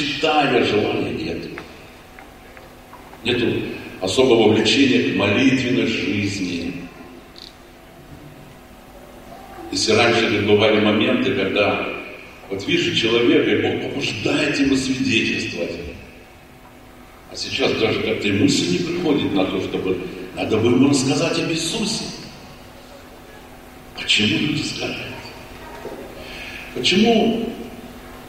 Читая, желания нет. Нету особого влечения к молитвенной жизни. Если раньше бывали моменты, когда вот вижу человека, и Бог побуждает ему свидетельствовать. А сейчас даже как-то и мысль не приходит на то, чтобы надо бы ему рассказать об Иисусе. Почему люди сгорают? Почему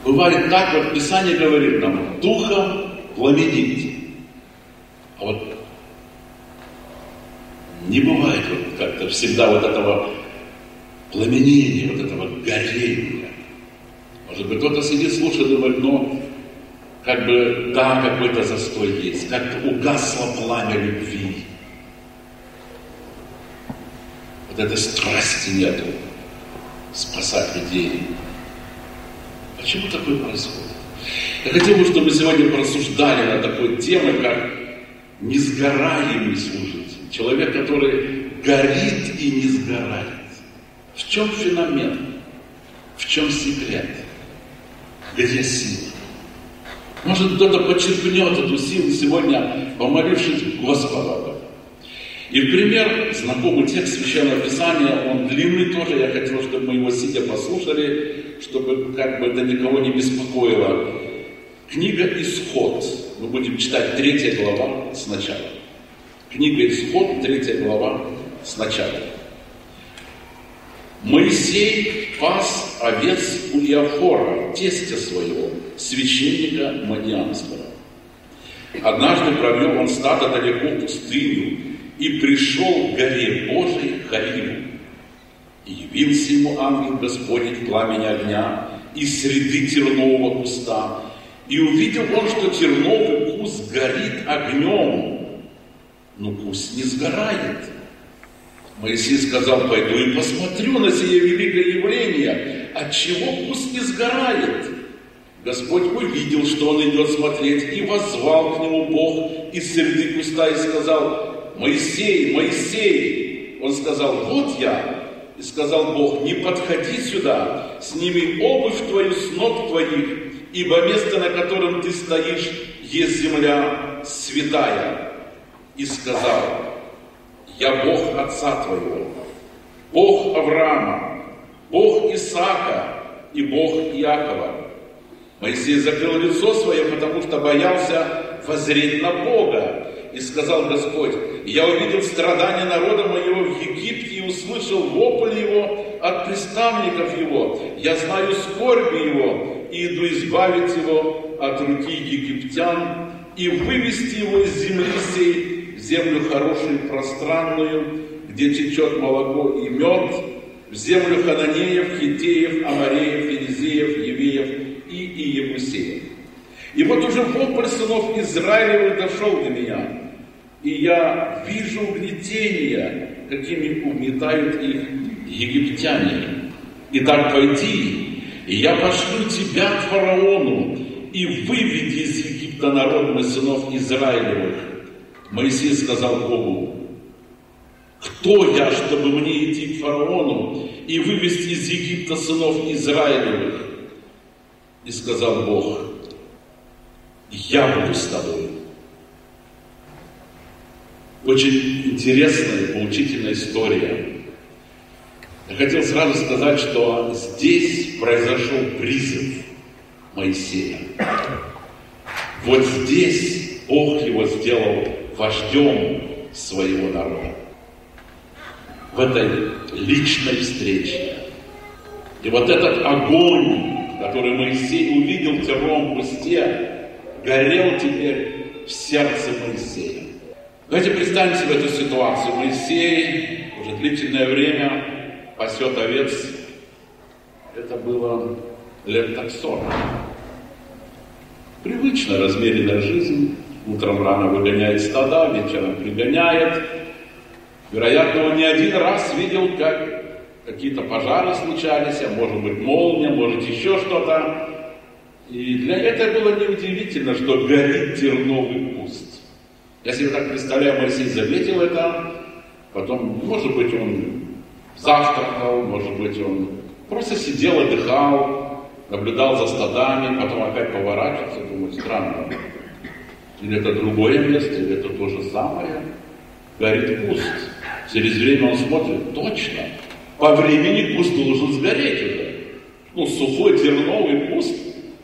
бывает так, вот Писание говорит нам, духом пламените. А вот не бывает вот как-то всегда вот этого пламенения, вот этого горения. Может быть, кто-то сидит, слушает, думает, ну, как бы, да, какой-то застой есть, как-то угасло пламя любви. Вот этой страсти нету спасать людей. Почему такое происходит? Я хотел бы, чтобы сегодня порассуждали над такой темой, как несгораемый служитель. Человек, который горит и не сгорает. В чем феномен? В чем секрет? Где сила? Может, кто-то подчеркнет эту силу сегодня, помолившись Господа И в пример знакомый текст Священного Писания, он длинный тоже, я хотел, чтобы мы его сидя послушали, чтобы как бы это никого не беспокоило. Книга «Исход». Мы будем читать третья глава сначала. Книга «Исход», третья глава сначала. Моисей пас овец у Иофора, тестя своего, священника Мадианского. Однажды провел он стадо далеко в пустыню и пришел к горе Божией Хариму. И явился ему ангел Господень в пламени огня из среды тернового куста. И увидел он, что терновый куст горит огнем, но куст не сгорает. Моисей сказал, пойду и посмотрю на сие великое явление, отчего куст не сгорает. Господь увидел, что он идет смотреть, и воззвал к нему Бог из среды куста и сказал, Моисей, Моисей. Он сказал, вот я. И сказал Бог, не подходи сюда, сними обувь твою с ног твоих, ибо место, на котором ты стоишь, есть земля святая. И сказал, я Бог отца твоего, Бог Авраама, Бог Исаака и Бог Иакова. Моисей закрыл лицо свое, потому что боялся воззреть на Бога. И сказал Господь, я увидел страдания народа моего в Египте и услышал вопль его от приставников его. Я знаю скорби его и иду избавить его от руки египтян и вывести его из земли сей в землю хорошую пространную, где течет молоко и мед, в землю хананеев, хитеев, амареев, ферезеев, евеев и Иебусея. И вот уже вопль сынов Израилевых дошел до меня, и я вижу угнетения, какими угнетают их египтяне. Итак, пойди, и я пошлю тебя к фараону, и выведи из Египта народ мой сынов Израилевых. Моисей сказал Богу, кто я, чтобы мне идти к фараону и вывести из Египта сынов Израилевых? И сказал Бог, я буду с тобой. Очень интересная и поучительная история. Я хотел сразу сказать, что здесь произошел призыв Моисея. Вот здесь Бог его сделал вождем своего народа. В этой личной встрече. И вот этот огонь который Моисей увидел в терновом кусте, горел теперь в сердце Моисея. Давайте представим себе эту ситуацию. Моисей уже длительное время пасет овец. Это было лет так сорок. Привычная размеренная жизнь. Утром рано выгоняет стада, вечером пригоняет. Вероятно, он не один раз видел, как какие-то пожары случались, а может быть молния, может еще что-то. И для этого было неудивительно, что горит терновый куст. Я себе так представляю, Моисей заметил это, потом, может быть, он завтракал, может быть, он просто сидел, отдыхал, наблюдал за стадами, потом опять поворачивается, думает, странно. Или это другое место, или это то же самое. Горит куст. Через время он смотрит, точно, по времени куст должен сгореть уже. Ну, сухой терновый куст,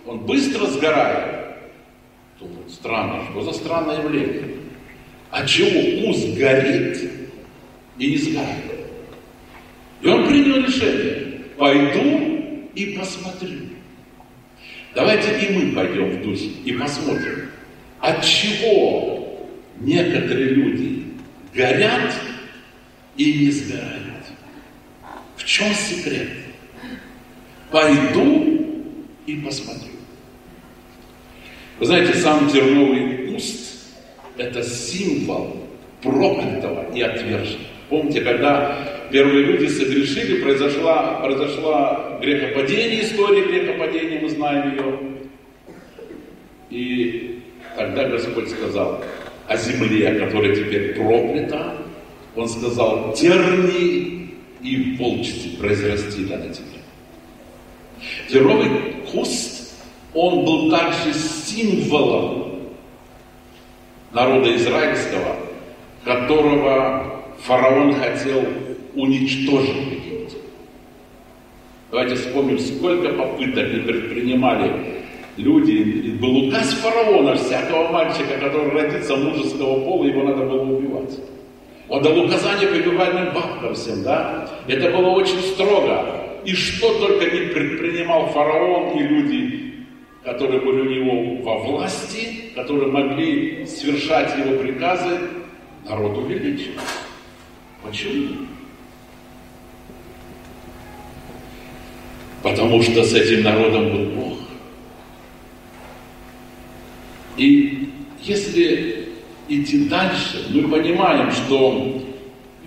он быстро сгорает. Думает, странно, что за странное явление. А чего куст горит и не сгорает? И он принял решение, пойду и посмотрю. Давайте и мы пойдем в духе и посмотрим, от чего некоторые люди горят и не сгорают. В чем секрет? Пойду и посмотрю. Вы знаете, сам терновый куст – это символ проклятого и отверженного. Помните, когда первые люди согрешили, произошла, произошла грехопадение, история грехопадения, мы знаем ее. И тогда Господь сказал о земле, которая теперь проклята, Он сказал, терни и волчцы произрасти на земле. Терновый куст, он был также символом народа израильского, которого фараон хотел уничтожить Египет. Давайте вспомним, сколько попыток не предпринимали люди. Был указ фараона, всякого мальчика, который родится мужеского пола, его надо было убивать. Он дал указание пребывальным бабкам всем, да? Это было очень строго. И что только не предпринимал фараон и люди, которые были у него во власти, которые могли совершать его приказы, народ увеличил. Почему? Потому что с этим народом был Бог. И если идти дальше, мы понимаем, что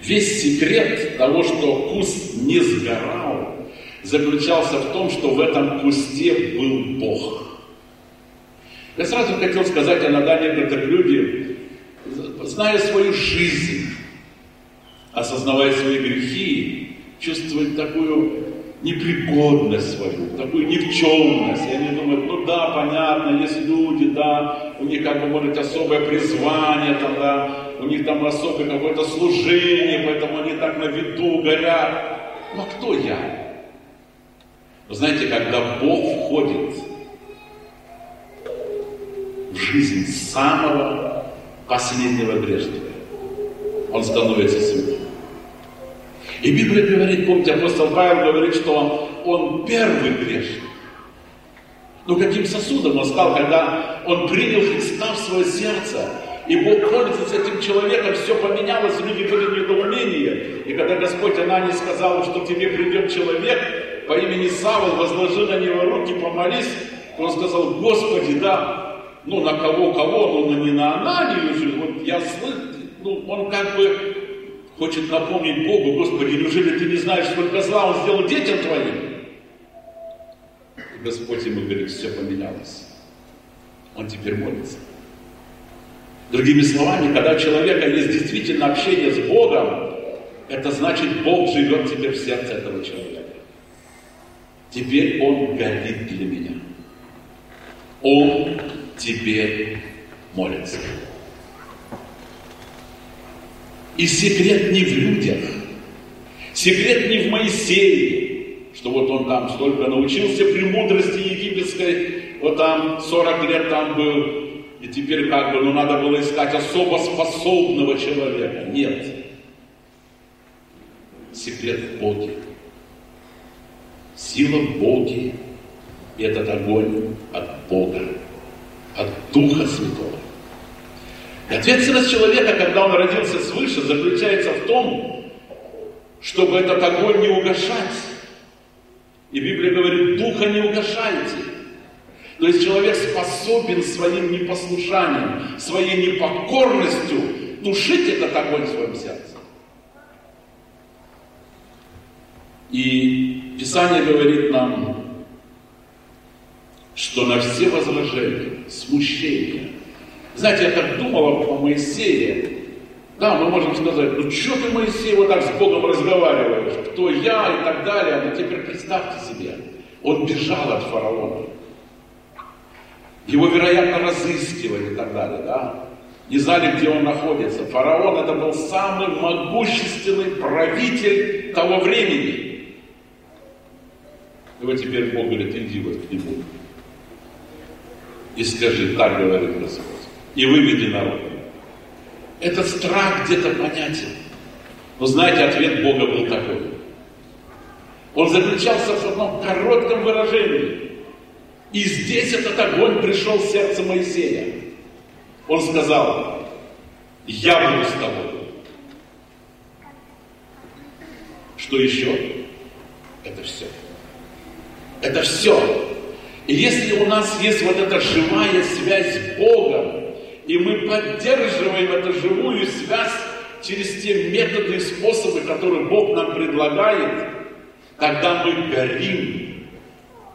весь секрет того, что куст не сгорал, заключался в том, что в этом кусте был Бог. Я сразу хотел сказать, иногда некоторые люди, зная свою жизнь, осознавая свои грехи, чувствуют такую непригодность свою, такую никчемность. И они думают, ну да, понятно, есть люди, да, у них как бы может особое призвание, там, да, у них там особое какое-то служение, поэтому они так на виду горят. Но кто я? Вы знаете, когда Бог входит в жизнь самого последнего грешника, он становится святым. И Библия говорит, помните, апостол Павел говорит, что он, первый грешник. Но каким сосудом он стал, когда он принял Христа в свое сердце, и Бог пользуется этим человеком, все поменялось, люди были в недоумении. И когда Господь Анании сказал, что тебе придет человек по имени Савол, возложи на него руки, помолись, он сказал, Господи, да, ну на кого-кого, но не на Ананию же, вот я слышу, ну он как бы хочет напомнить Богу, Господи, неужели ты не знаешь, сколько зла Он сделал детям твоим? И Господь ему говорит, все поменялось. Он теперь молится. Другими словами, когда у человека есть действительно общение с Богом, это значит, Бог живет теперь в сердце этого человека. Теперь он горит для меня. Он теперь молится. И секрет не в людях. Секрет не в Моисее, что вот он там столько научился премудрости египетской, вот там 40 лет там был, и теперь как бы, ну надо было искать особо способного человека. Нет. Секрет в Боге. Сила в Боге. И этот огонь от Бога, от Духа Святого. И ответственность человека, когда он родился свыше, заключается в том, чтобы этот огонь не угашать. И Библия говорит, духа не угашайте. То есть человек способен своим непослушанием, своей непокорностью тушить этот огонь в своем сердце. И Писание говорит нам, что на все возражения, смущения. Знаете, я так думал о Моисее. Да, мы можем сказать, ну что ты, Моисей, вот так с Богом разговариваешь? Кто я и так далее. Но теперь представьте себе, он бежал от фараона. Его, вероятно, разыскивали и так далее, да? Не знали, где он находится. Фараон это был самый могущественный правитель того времени. И вот теперь Бог говорит, иди вот к нему. И скажи, так говорит Господь. И выведи народ. Этот страх где-то понятен. Но знаете, ответ Бога был такой. Он заключался в одном коротком выражении. И здесь этот огонь пришел в сердце Моисея. Он сказал, я буду с тобой. Что еще? Это все. Это все. И если у нас есть вот эта живая связь с Богом, и мы поддерживаем эту живую связь через те методы и способы, которые Бог нам предлагает, тогда мы горим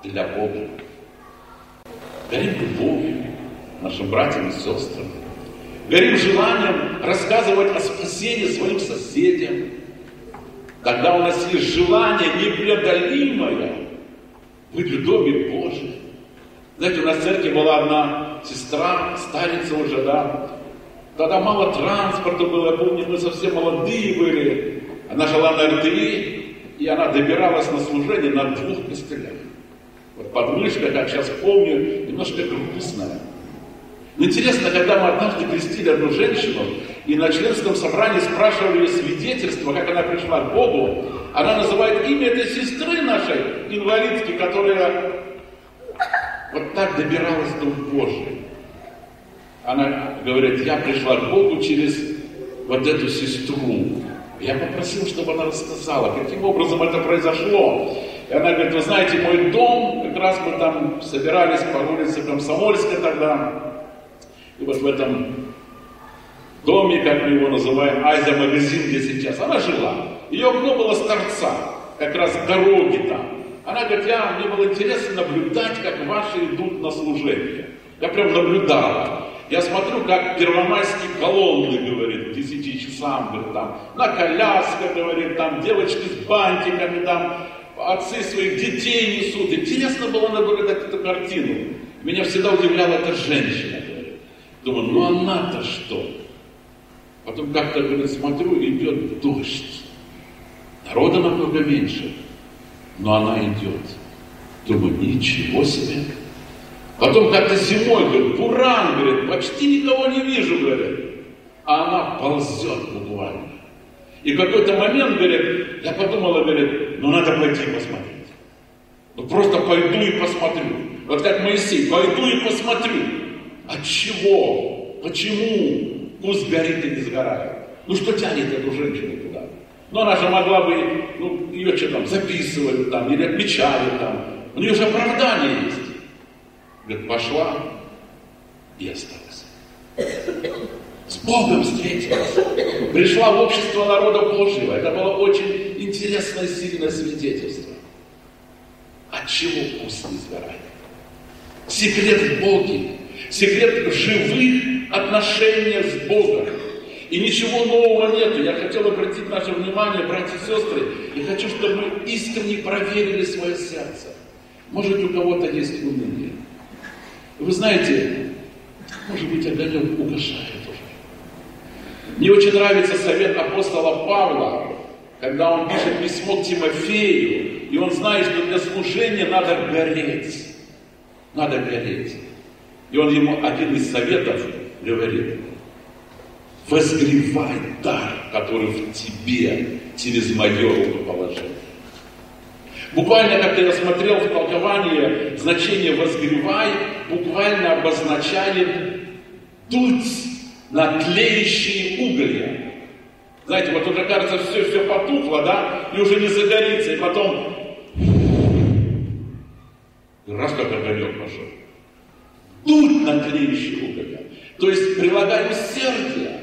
для Бога горим любовью нашим братьям и сестрам, горим желанием рассказывать о спасении своим соседям. Тогда у нас есть желание непреодолимое быть в Доме Божьем. Знаете, у нас в церкви была одна сестра, старица уже, да. Тогда мало транспорта было, я помню, мы совсем молодые были. Она жила на РТИ, и она добиралась на служение на двух костылях. Вот подмышка, как сейчас помню, немножко грустная. Но интересно, когда мы однажды крестили одну женщину, и на членском собрании спрашивали ее свидетельство, как она пришла к Богу, она называет имя этой сестры нашей, инвалидки, которая вот так добиралась до Божий. Она говорит, я пришла к Богу через вот эту сестру. Я попросил, чтобы она рассказала, каким образом это произошло. И она говорит, вы знаете, мой дом, как раз мы там собирались по улице Комсомольска тогда. И вот в этом доме, как мы его называем, Айза-магазин, где сейчас, она жила. Ее окно было с торца, как раз дороги там. Она говорит, я, мне было интересно наблюдать, как ваши идут на служение. Я прям наблюдала. Я смотрю, как первомайские колонны, говорит, к 10 часам, говорит, там, на колясках, говорит, там, девочки с бантиками, там, отцы своих детей несут. Интересно было наблюдать эту картину. Меня всегда удивляла эта женщина. Думаю, ну она-то что? Потом как-то, говорит, смотрю, идет дождь. Народа намного меньше, но она идет. Думаю, ничего себе. Потом как-то зимой, говорит, буран, говорит, почти никого не вижу, говорит. А она ползет буквально. И в какой-то момент, говорит, я подумала, говорит, ну надо пойти посмотреть. Ну просто пойду и посмотрю. Вот как Моисей, пойду и посмотрю. От чего? Почему? Пусть горит и не сгорает. Ну что тянет эту женщину туда? Ну она же могла бы, ну ее что там, записывали там, или отмечали там. У нее же оправдание есть. Говорит, пошла и осталась с Богом встретилась. Пришла в общество народа Божьего. Это было очень интересное, сильное свидетельство. От чего вкус не сгорает? Секрет в Боге. Секрет живых отношений с Богом. И ничего нового нету. Я хотел обратить наше внимание, братья и сестры, и хочу, чтобы мы искренне проверили свое сердце. Может, у кого-то есть уныние. Вы знаете, может быть, огонек угошает. Мне очень нравится совет апостола Павла, когда он пишет письмо к Тимофею, и он знает, что для служения надо гореть. Надо гореть. И он ему один из советов говорит, возгревай дар, который в тебе через мое рукоположение. Буквально, когда я смотрел в толковании, значение «возгревай» буквально обозначает «дуть на тлеющие уголья. Знаете, вот уже кажется, все, все потухло, да, и уже не загорится, и потом раз как огонек пошел. Дуть на тлеющие уголья. То есть прилагай усердие,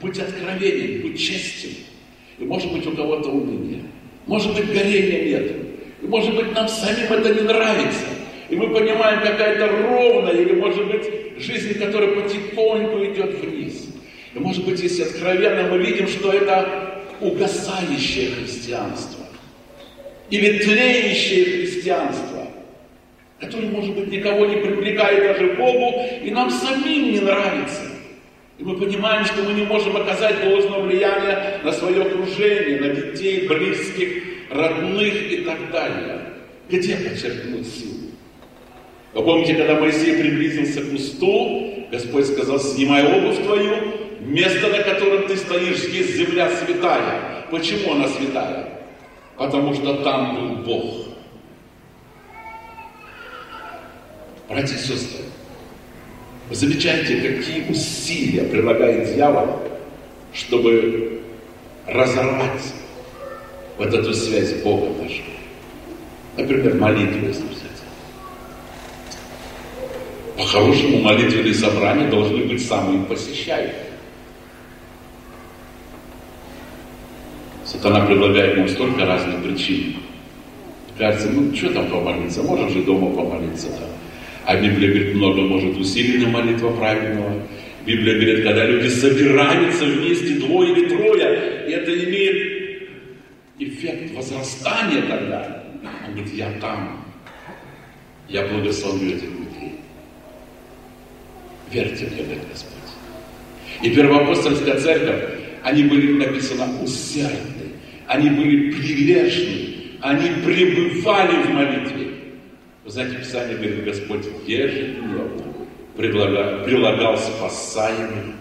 будь откровенен, будь честен. И может быть у кого-то уныние. Может быть, горения нет. И может быть, нам самим это не нравится. И мы понимаем, какая-то ровная, или может быть, жизнь, которая потихоньку идет вниз. И может быть, если откровенно мы видим, что это угасающее христианство. Или тлеющее христианство, которое, может быть, никого не привлекает даже Богу, и нам самим не нравится. И мы понимаем, что мы не можем оказать должного влияния на свое окружение, на детей, близких, родных и так далее. Где подчеркнуть силу? Вы помните, когда Моисей приблизился к кусту, Господь сказал, снимай обувь твою, место, на котором ты стоишь, есть земля святая. Почему она святая? Потому что там был Бог. Братья и сестры, вы замечаете, какие усилия прилагает дьявол, чтобы разорвать вот эту связь Бога нашего. Например, молитву, если взять. По-хорошему, молитвенные собрания должны быть самыми посещаемыми. Сатана предлагает нам столько разных причин. Кажется, ну что там помолиться, можем же дома помолиться. Да? А Библия говорит, много может усиленная молитва правильного. Библия говорит, когда люди собираются вместе, двое или трое, это имеет эффект возрастания тогда. Он говорит, я там, я благословлю этих людей. Верьте мне, говорит Господь. И первоапостольская церковь, они были написано усердны, они были прилежны, они пребывали в молитве. Вы знаете, Писание говорит, Господь ежедневно предлагал, прилагал спасаемых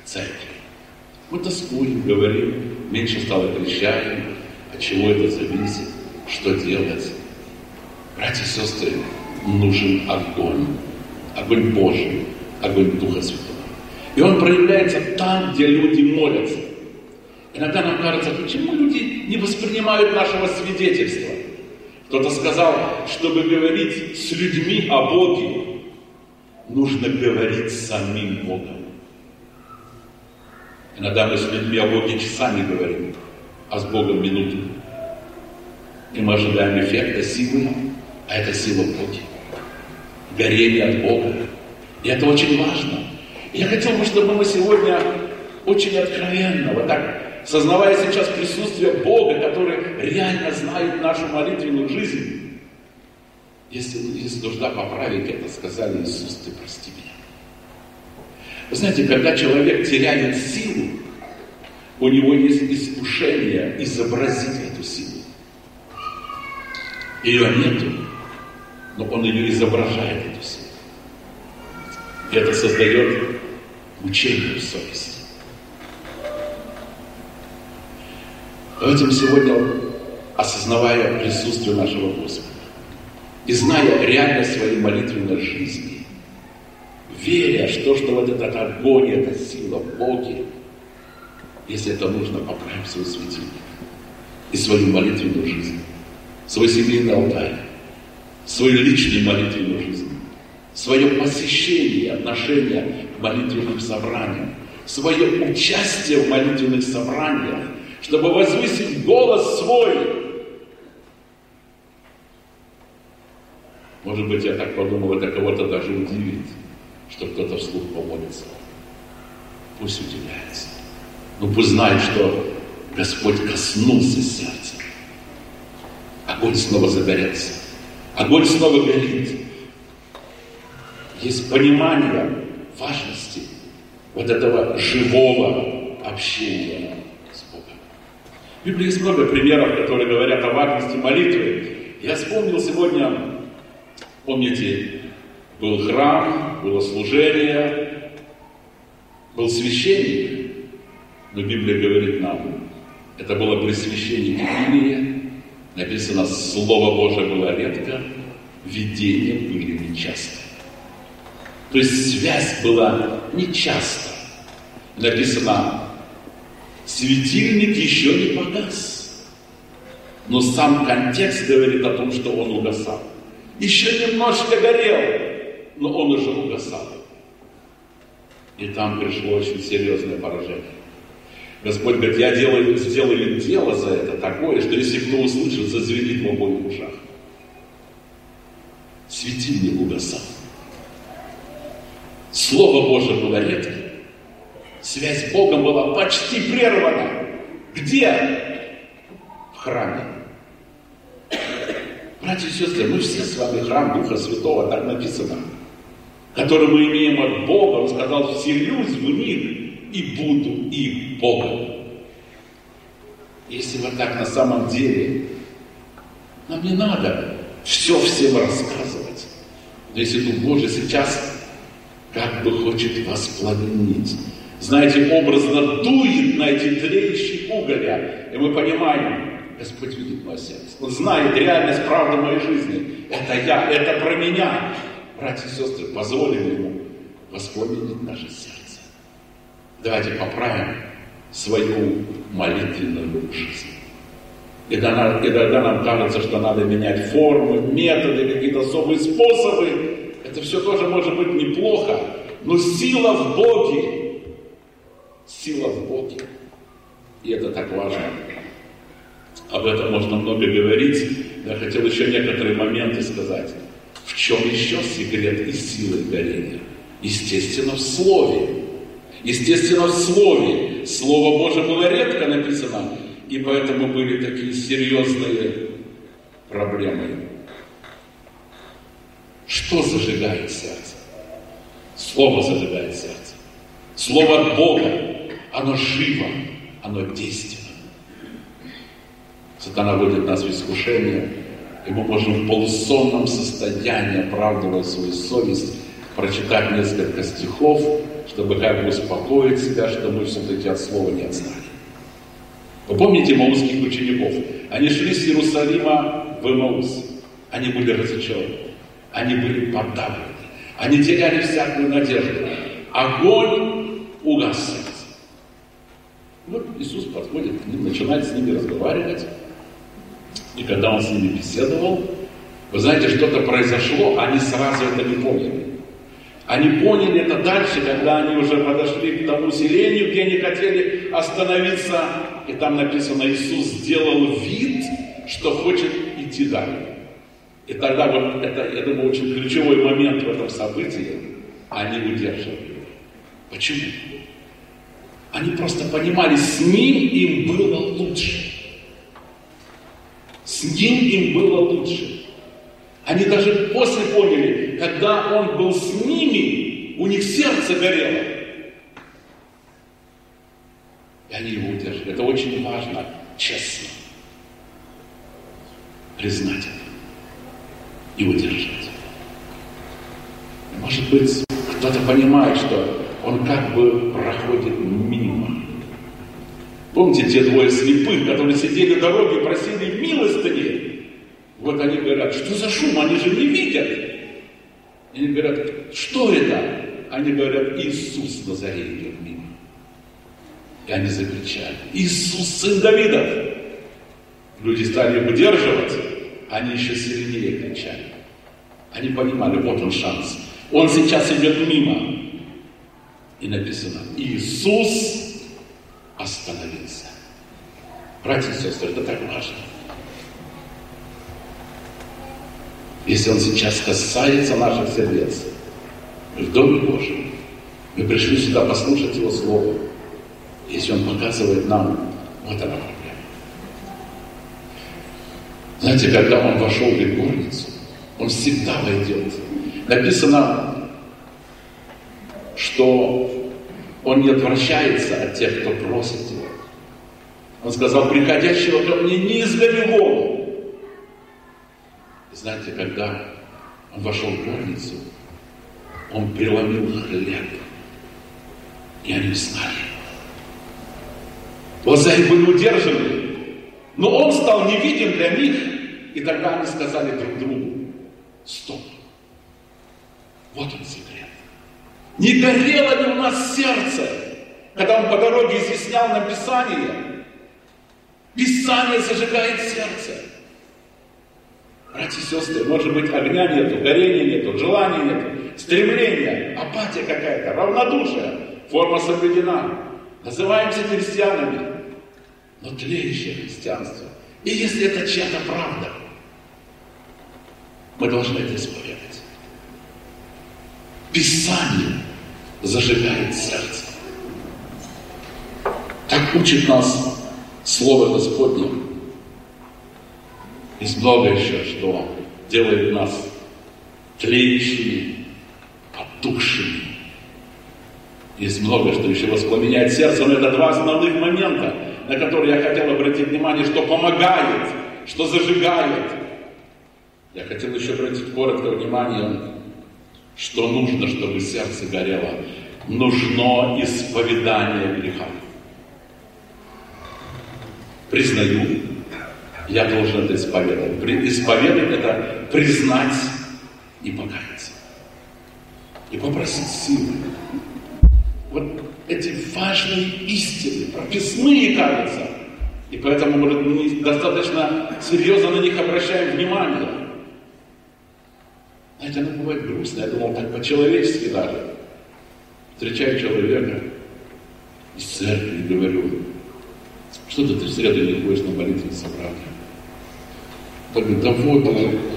к церкви. Мы тоскуем, говорим, меньше стало кричаем, от чего это зависит, что делать. Братья и сестры, нужен огонь, огонь Божий, огонь Духа Святого. И он проявляется там, где люди молятся. Иногда нам кажется, почему люди не воспринимают нашего свидетельства? Кто-то сказал, чтобы говорить с людьми о Боге, нужно говорить с самим Богом. Иногда мы с людьми о Боге часами говорим, а с Богом минуту. И мы ожидаем эффекта силы, а это сила Боги. Горение от Бога. И это очень важно. Я хотел бы, чтобы мы сегодня очень откровенно, вот так сознавая сейчас присутствие Бога, который реально знает нашу молитвенную жизнь, если есть нужда поправить это, сказали Иисус, ты прости меня. Вы знаете, когда человек теряет силу, у него есть искушение изобразить эту силу. Ее нету, но он ее изображает, эту силу. И это создает мучение в совести. Мы сегодня, осознавая присутствие нашего Господа и зная реальность своей молитвенной жизни, веря, что, что вот этот огонь, эта сила в Боге, если это нужно, поправим свой светильник и свою молитвенную жизнь, свой семейный алтарь, свою личную молитвенную жизнь, свое посещение, отношение к молитвенным собраниям, свое участие в молитвенных собраниях, чтобы возвысить голос свой. Может быть, я так подумал, это кого-то даже удивит, что кто-то вслух помолится. Пусть удивляется. Но пусть знает, что Господь коснулся сердца. Огонь снова загорелся. Огонь снова горит. Есть понимание важности вот этого живого общения в Библии есть много примеров, которые говорят о важности молитвы. Я вспомнил сегодня, помните, был храм, было служение, был священник, но Библия говорит нам, это было при священнике Илии, написано, Слово Божие было редко, видения были нечасто. То есть связь была нечасто. Написано, Светильник еще не погас. Но сам контекст говорит о том, что он угасал. Еще немножко горел, но он уже угасал. И там пришло очень серьезное поражение. Господь говорит, я делаю, сделаю дело за это такое, что если кто услышит, зазвенит в обоих ушах. Светильник угасал. Слово Божие было редко. Связь с Богом была почти прервана. Где? В храме. Братья и сестры, мы все с вами храм Духа Святого, так написано, который мы имеем от Бога. Он сказал, вселюсь в них и буду их Богом. Если вот так на самом деле, нам не надо все всем рассказывать. Но если Дух Божий сейчас как бы хочет вас пламенить, знаете, образно дует на эти тлеющие уголья, и мы понимаем, Господь видит мое сердце. Он знает реальность, правды моей жизни. Это я, это про меня. Братья и сестры, позволим Ему воспламенить наше сердце. Давайте поправим свою молитвенную жизнь. И тогда, и тогда нам кажется, что надо менять формы, методы, какие-то особые способы. Это все тоже может быть неплохо, но сила в Боге. Сила в Боге. И это так важно. Об этом можно много говорить. Я хотел еще некоторые моменты сказать. В чем еще секрет и силы горения? Естественно, в Слове. Естественно, в Слове. Слово Божие было редко написано, и поэтому были такие серьезные проблемы. Что зажигает сердце? Слово зажигает сердце. Слово от Бога, оно живо, оно действенно. Сатана вводит нас в искушение, и мы можем в полусонном состоянии, оправдывая свою совесть, прочитать несколько стихов, чтобы как бы успокоить себя, что мы все-таки от слова не отстали. Вы помните маузских учеников? Они шли с Иерусалима в Эмаус. Они были разочарованы. Они были подавлены. Они теряли всякую надежду. Огонь угас. Вот Иисус подходит к ним, начинает с ними разговаривать. И когда он с ними беседовал, вы знаете, что-то произошло, они сразу это не поняли. Они поняли это дальше, когда они уже подошли к тому селению, где они хотели остановиться. И там написано, Иисус сделал вид, что хочет идти далее. И тогда вот это, я думаю, очень ключевой момент в этом событии, они удерживали Почему? Они просто понимали, с ним им было лучше. С ним им было лучше. Они даже после поняли, когда он был с ними, у них сердце горело. И они его удержали. Это очень важно, честно. Признать это и удержать. Может быть, кто-то понимает, что он как бы проходит мимо. Помните те двое слепых, которые сидели на дороге и просили милостыни? Вот они говорят, что за шум, они же не видят. Они говорят, что это? Они говорят, Иисус Назарей идет мимо. И они закричали, Иисус, сын Давида. Люди стали удерживать, они еще сильнее кричали. Они понимали, вот он шанс. Он сейчас идет мимо. И написано, Иисус остановился. Братья и сестры, это так важно. Если Он сейчас касается наших сердец, мы в Доме Божьем, мы пришли сюда послушать Его Слово. Если Он показывает нам, вот она проблема. Знаете, когда Он вошел в горницу, Он всегда войдет. Написано, что он не отвращается от тех, кто просит. Он сказал, приходящего ко мне не изгони вон. Знаете, когда он вошел в горницу, он преломил хлеб, и они знали. Глаза их были удержаны, но он стал невидим для них, и тогда они сказали друг другу, стоп, вот он секрет. Не горело ли у нас сердце, когда он по дороге изъяснял нам Писание? Зажигает сердце. Братья и сестры, может быть, огня нету, горения нету, желания нету, стремления, апатия какая-то, равнодушие, форма соблюдена. называемся христианами, но тлеющее христианство. И если это чья-то правда, мы должны это исповедать. Писание зажигает сердце. Так учит нас Слово Господне. Много еще, что делает нас тлеющими, потухшими. Есть много, что еще воспламеняет сердце, но это два основных момента, на которые я хотел обратить внимание, что помогает, что зажигает. Я хотел еще обратить коротко внимание, что нужно, чтобы сердце горело. Нужно исповедание греха. Признаю, я должен это исповедовать. Исповедовать это признать и покаяться. И попросить силы. Вот эти важные истины, прописные, кажется. И поэтому, мы достаточно серьезно на них обращаем внимание. Знаете, оно бывает грустно. Я думал, так по-человечески даже. Встречаю человека из церкви и говорю, что ты в среду не ходишь на молитвенное собрание? Он говорит, да вот,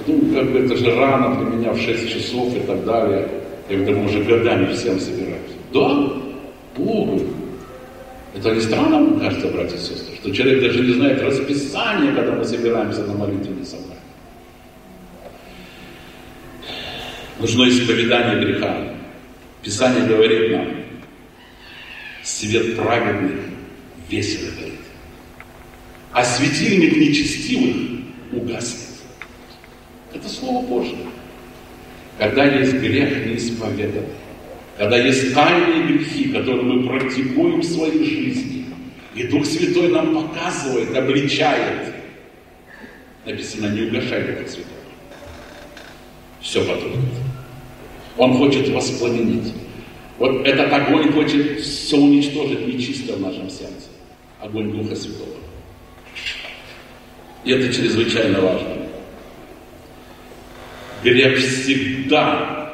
ну, как бы это же рано для меня в 6 часов и так далее. Я говорю, уже годами всем собираемся. Да? О, это не странно, мне кажется, братья и сестры, что человек даже не знает расписание, когда мы собираемся на молитвенное собрание. Нужно исповедание греха. Писание говорит нам, свет праведных весело горит, а светильник нечестивых угаснет. Это Слово Божье. Когда есть грех неисповеданный, когда есть тайные грехи, которые мы практикуем в своей жизни, и Дух Святой нам показывает, обличает, написано, не угошай Духа Святого. Все потухнет. Он хочет воспламенить. Вот этот огонь хочет все уничтожить нечисто в нашем сердце. Огонь Духа Святого. И это чрезвычайно важно. Грех всегда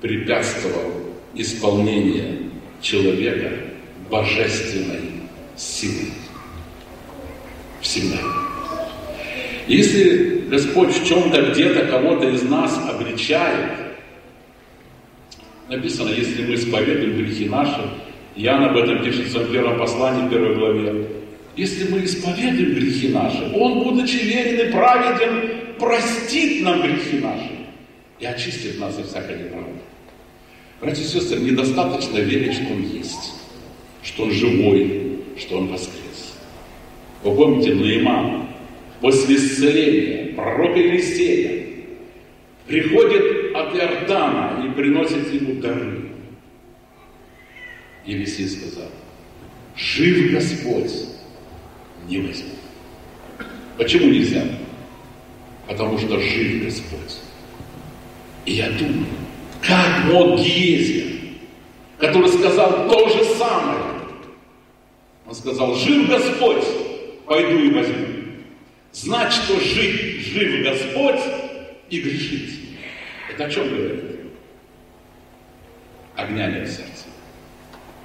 препятствовал исполнению человека божественной силы. Всегда. Если Господь в чем-то где-то кого-то из нас обличает, написано, если мы исповедуем грехи наши, Иоанн об этом пишет в своем первом послании, первой главе, если мы исповедуем грехи наши, Он, будучи верен и праведен, простит нам грехи наши и очистит нас от всякой неправды. Братья и сестры, недостаточно верить, что Он есть, что Он живой, что Он воскрес. Вы помните Наиман, после исцеления пророка Елисея, приходит от Иордана и приносит ему дары. Елисей сказал, жив Господь, не возьму. Почему нельзя? Потому что жив Господь. И я думаю, как мог Гиезия, который сказал то же самое. Он сказал, жив Господь, пойду и возьму. Знать, что жив, жив Господь и грешить. Это о чем говорит? Огня нет в сердце.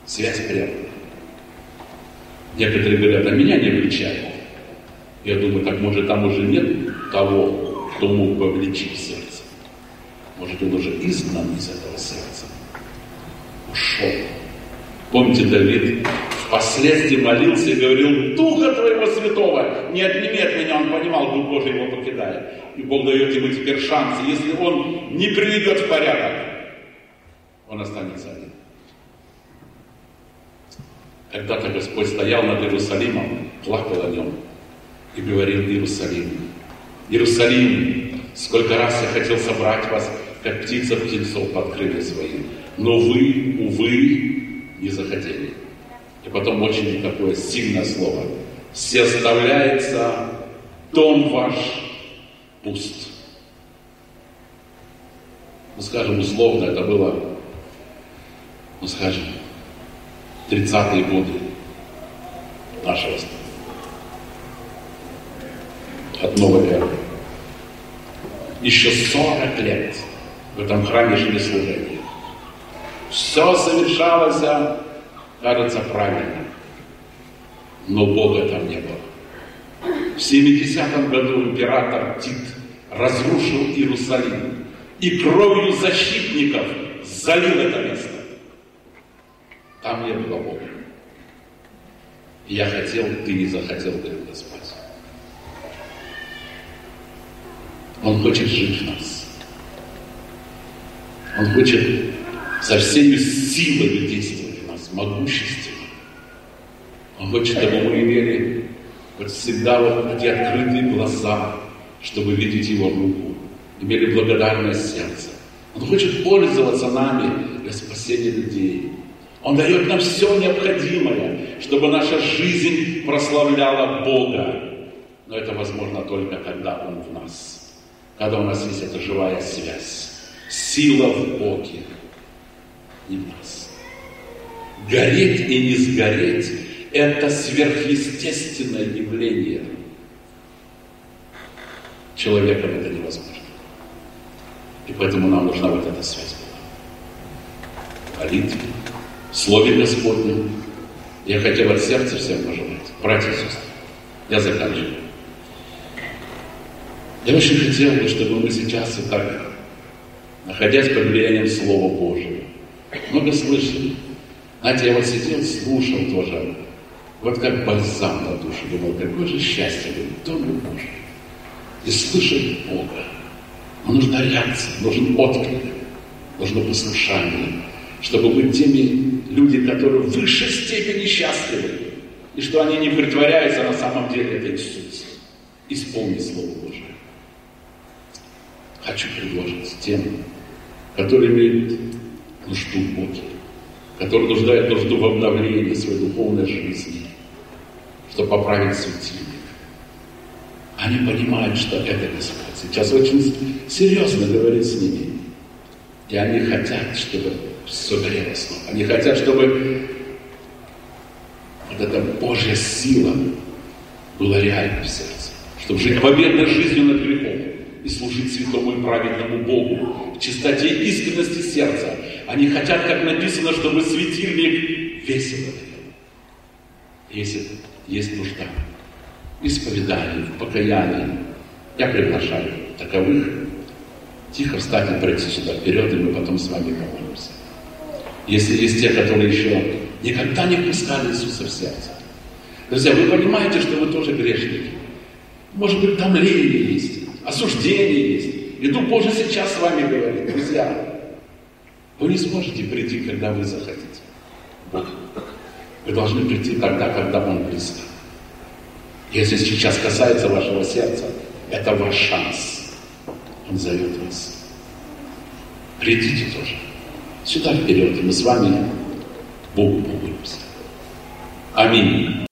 Связь прямая. Некоторые говорят, а меня не влечает. Я думаю, так может там уже нет того, кто мог бы обличить сердце. Может он уже изгнан из этого сердца. Ушел. Помните, Давид впоследствии молился и говорил, Духа Твоего Святого не отними от меня. Он понимал, Дух Божий его покидает. И Бог дает ему теперь шанс. Если он не приведет в порядок, он останется один. Когда-то Господь стоял над Иерусалимом, плакал о нем и говорил Иерусалим. Иерусалим, сколько раз я хотел собрать вас, как птица птенцов под крылья свои, но вы, увы, не захотели. И потом очень такое сильное слово. Все оставляется дом ваш пуст. Ну, скажем, условно, это было, ну, скажем, 30-е годы нашего от новой эры. Еще 40 лет в этом храме жили служения. Все совершалось, кажется, правильно. но Бога там не было. В 70 году император Тит разрушил Иерусалим и кровью защитников залил это место. Там не было Бога. Я хотел, ты не захотел, говорит Господь. Он хочет жить в нас. Он хочет со всеми силами действовать в нас, могущественно. Он хочет, чтобы мы имели вот всегда вот эти открытые глаза, чтобы видеть Его руку, имели благодарное сердце. Он хочет пользоваться нами для спасения людей. Он дает нам все необходимое, чтобы наша жизнь прославляла Бога. Но это возможно только когда Он в нас. Когда у нас есть эта живая связь. Сила в Боге, не в нас. Гореть и не сгореть – это сверхъестественное явление. Человеком это невозможно. И поэтому нам нужна вот эта связь была. Молитве, Слове Господнем. Я хотел от сердца всем пожелать. Братья и сестры, я заканчиваю. Я очень хотел бы, чтобы мы сейчас и так, находясь под влиянием Слова Божьего, много слышали. Знаете, я вот сидел, слушал тоже, вот как бальзам на душу, думал, какое же счастье, думаю, Дом Божий. И слышать Бога. Но нужна реакция, нужен отклик, нужно послушание, чтобы быть теми люди, которые в высшей степени счастливы, и что они не притворяются, на самом деле это Иисус. Исполни Слово Божие. Хочу предложить тем, которые имеют нужду в Боге, которые нуждают нужду в обновлении своей духовной жизни, чтобы поправить светильник. Они понимают, что это Господь. Сейчас очень серьезно говорит с ними. И они хотят, чтобы снова. Они хотят, чтобы вот эта Божья сила была реальна в сердце. Чтобы жить победной жизнью над грехом и служить святому и праведному Богу в чистоте и искренности сердца. Они хотят, как написано, чтобы светильник весело. Если есть нужда в покаянии, я приглашаю таковых тихо встать и пройти сюда вперед, и мы потом с вами помолимся. Если есть те, которые еще никогда не впускали Иисуса в сердце. Друзья, вы понимаете, что вы тоже грешники. Может быть, томление есть, осуждение есть. И Дух Божий сейчас с вами говорит, друзья, вы не сможете прийти, когда вы захотите. Вы должны прийти тогда, когда Он близко. Если сейчас касается вашего сердца, это ваш шанс. Он зовет вас. Придите тоже. Сюда вперед, и мы с вами Богу помолимся. Аминь.